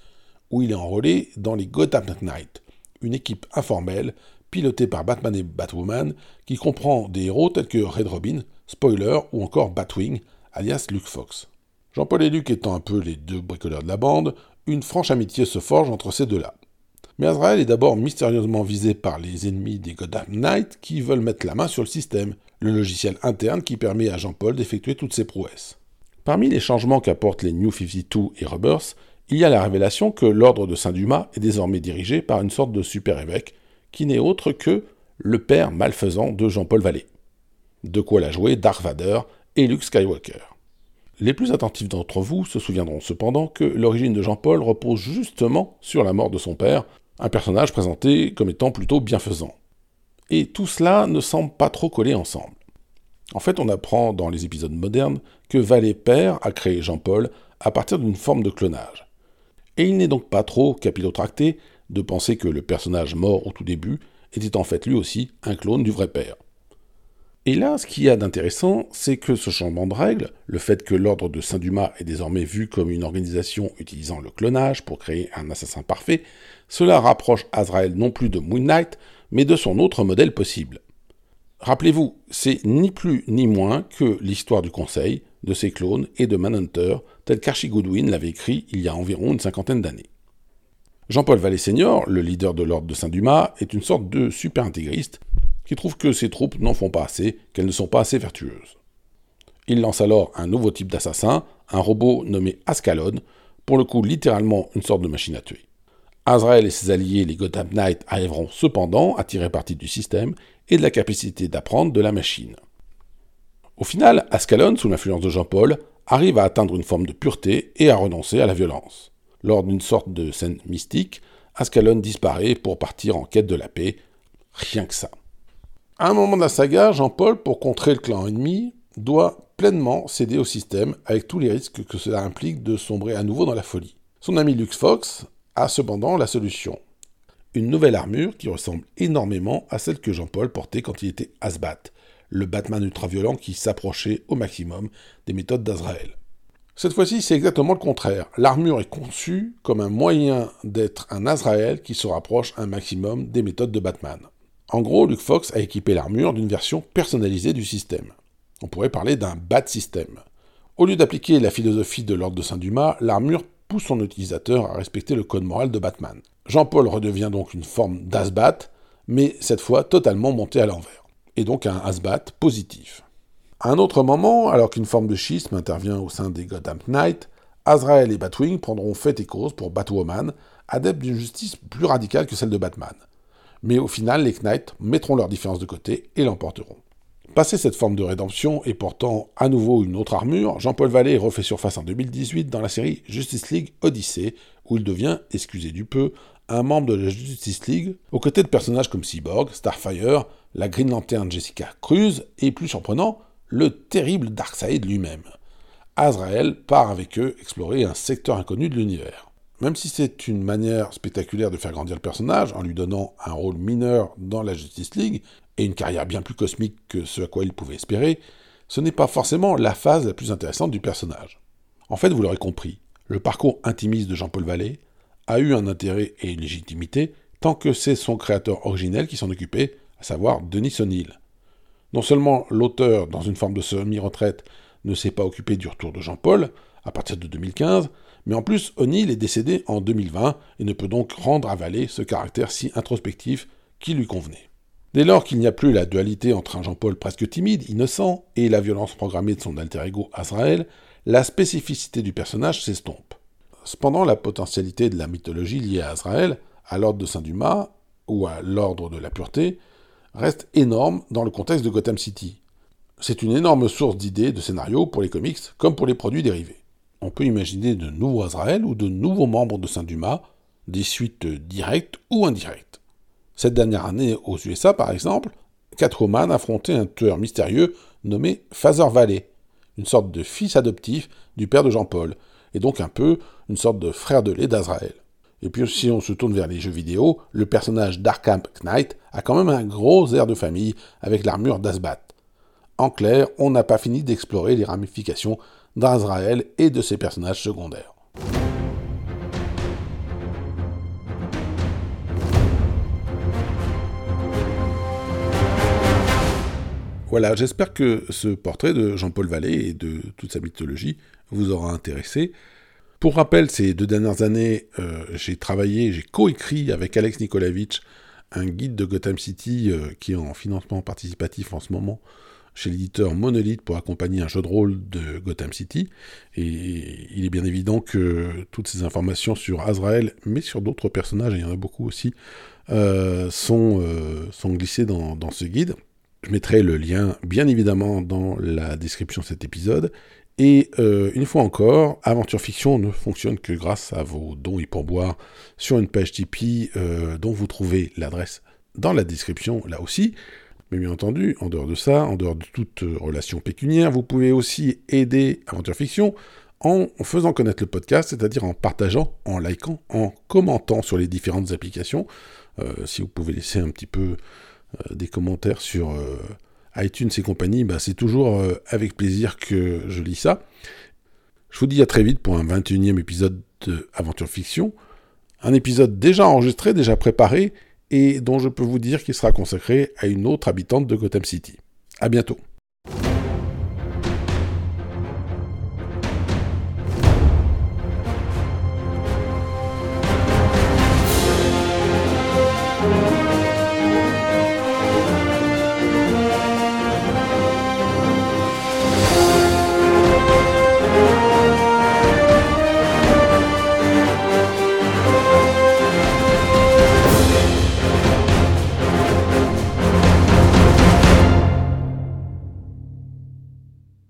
où il est enrôlé dans les Gotham Knight, une équipe informelle pilotée par Batman et Batwoman qui comprend des héros tels que Red Robin, Spoiler ou encore Batwing, alias Luke Fox. Jean-Paul et Luke étant un peu les deux bricoleurs de la bande, une franche amitié se forge entre ces deux-là. Mais Azrael est d'abord mystérieusement visé par les ennemis des Gotham Knights qui veulent mettre la main sur le système, le logiciel interne qui permet à Jean-Paul d'effectuer toutes ses prouesses. Parmi les changements qu'apportent les New 52 et Rebirth, il y a la révélation que l'ordre de Saint-Dumas est désormais dirigé par une sorte de super-évêque qui n'est autre que le père malfaisant de Jean-Paul Vallée. De quoi la jouer Darth Vader et Luke Skywalker. Les plus attentifs d'entre vous se souviendront cependant que l'origine de Jean-Paul repose justement sur la mort de son père, un personnage présenté comme étant plutôt bienfaisant. Et tout cela ne semble pas trop coller ensemble. En fait, on apprend dans les épisodes modernes que Vallée Père a créé Jean-Paul à partir d'une forme de clonage. Et il n'est donc pas trop capillotracté de penser que le personnage mort au tout début était en fait lui aussi un clone du vrai père. Et là, ce qu'il y a d'intéressant, c'est que ce changement de règle, le fait que l'ordre de Saint-Dumas est désormais vu comme une organisation utilisant le clonage pour créer un assassin parfait, cela rapproche Azrael non plus de Moon Knight, mais de son autre modèle possible. Rappelez-vous, c'est ni plus ni moins que l'histoire du Conseil, de ses clones et de Manhunter, tel qu'Archie Goodwin l'avait écrit il y a environ une cinquantaine d'années. Jean-Paul Vallée Senior, le leader de l'ordre de Saint-Dumas, est une sorte de super intégriste qui trouve que ses troupes n'en font pas assez, qu'elles ne sont pas assez vertueuses. Il lance alors un nouveau type d'assassin, un robot nommé Ascalon, pour le coup littéralement une sorte de machine à tuer. Azrael et ses alliés, les Gotham Knights, arriveront cependant à tirer parti du système et de la capacité d'apprendre de la machine. Au final, Ascalon, sous l'influence de Jean-Paul, arrive à atteindre une forme de pureté et à renoncer à la violence. Lors d'une sorte de scène mystique, Ascalon disparaît pour partir en quête de la paix. Rien que ça. À un moment de la saga, Jean-Paul, pour contrer le clan ennemi, doit pleinement céder au système, avec tous les risques que cela implique de sombrer à nouveau dans la folie. Son ami Lux Fox a cependant la solution. Une nouvelle armure qui ressemble énormément à celle que Jean-Paul portait quand il était Asbat, le Batman ultra-violent qui s'approchait au maximum des méthodes d'Azrael. Cette fois-ci, c'est exactement le contraire. L'armure est conçue comme un moyen d'être un Azrael qui se rapproche un maximum des méthodes de Batman. En gros, Luke Fox a équipé l'armure d'une version personnalisée du système. On pourrait parler d'un Bat système. Au lieu d'appliquer la philosophie de l'ordre de Saint-Dumas, l'armure son utilisateur à respecter le code moral de Batman. Jean-Paul redevient donc une forme d'Asbat, mais cette fois totalement montée à l'envers, et donc un Asbat positif. À un autre moment, alors qu'une forme de schisme intervient au sein des Gotham Knights, Azrael et Batwing prendront fait et cause pour Batwoman, adepte d'une justice plus radicale que celle de Batman. Mais au final, les Knights mettront leurs différences de côté et l'emporteront. Passé cette forme de rédemption et portant à nouveau une autre armure, Jean-Paul Vallée refait surface en 2018 dans la série Justice League Odyssey, où il devient, excusez du peu, un membre de la Justice League, aux côtés de personnages comme Cyborg, Starfire, la Green Lantern Jessica Cruz, et plus surprenant, le terrible Darkseid lui-même. Azrael part avec eux explorer un secteur inconnu de l'univers. Même si c'est une manière spectaculaire de faire grandir le personnage, en lui donnant un rôle mineur dans la Justice League, et une carrière bien plus cosmique que ce à quoi il pouvait espérer, ce n'est pas forcément la phase la plus intéressante du personnage. En fait, vous l'aurez compris, le parcours intimiste de Jean-Paul Vallée a eu un intérêt et une légitimité tant que c'est son créateur originel qui s'en occupait, à savoir Denis O'Neill. Non seulement l'auteur, dans une forme de semi-retraite, ne s'est pas occupé du retour de Jean-Paul, à partir de 2015, mais en plus O'Neill est décédé en 2020 et ne peut donc rendre à Vallée ce caractère si introspectif qui lui convenait. Dès lors qu'il n'y a plus la dualité entre un Jean-Paul presque timide, innocent, et la violence programmée de son alter ego Azrael, la spécificité du personnage s'estompe. Cependant, la potentialité de la mythologie liée à Azrael, à l'ordre de Saint-Dumas, ou à l'ordre de la pureté, reste énorme dans le contexte de Gotham City. C'est une énorme source d'idées, de scénarios pour les comics comme pour les produits dérivés. On peut imaginer de nouveaux Azrael ou de nouveaux membres de Saint-Dumas, des suites directes ou indirectes. Cette dernière année, aux USA par exemple, Catwoman affrontait un tueur mystérieux nommé Father Valley, une sorte de fils adoptif du père de Jean-Paul, et donc un peu une sorte de frère de lait d'Azrael. Et puis si on se tourne vers les jeux vidéo, le personnage d'Arkham Knight a quand même un gros air de famille avec l'armure d'Asbat. En clair, on n'a pas fini d'explorer les ramifications d'Azrael et de ses personnages secondaires. Voilà, j'espère que ce portrait de Jean-Paul Vallée et de toute sa mythologie vous aura intéressé. Pour rappel, ces deux dernières années, euh, j'ai travaillé, j'ai coécrit avec Alex Nikolavitch un guide de Gotham City euh, qui est en financement participatif en ce moment chez l'éditeur Monolith pour accompagner un jeu de rôle de Gotham City. Et il est bien évident que toutes ces informations sur Azrael, mais sur d'autres personnages, il y en a beaucoup aussi, euh, sont, glissées dans ce guide. Je mettrai le lien, bien évidemment, dans la description de cet épisode. Et euh, une fois encore, Aventure Fiction ne fonctionne que grâce à vos dons et pourboires sur une page Tipeee euh, dont vous trouvez l'adresse dans la description là aussi. Mais bien entendu, en dehors de ça, en dehors de toute euh, relation pécuniaire, vous pouvez aussi aider Aventure Fiction en faisant connaître le podcast, c'est-à-dire en partageant, en likant, en commentant sur les différentes applications. si vous pouvez laisser un petit peu des commentaires sur euh, iTunes et compagnie, bah, c'est toujours euh, avec plaisir que je lis ça. Je vous dis à très vite pour un 21e épisode de Aventure Fiction. Un épisode déjà enregistré, déjà préparé, et dont je peux vous dire qu'il sera consacré à une autre habitante de Gotham City. À bientôt.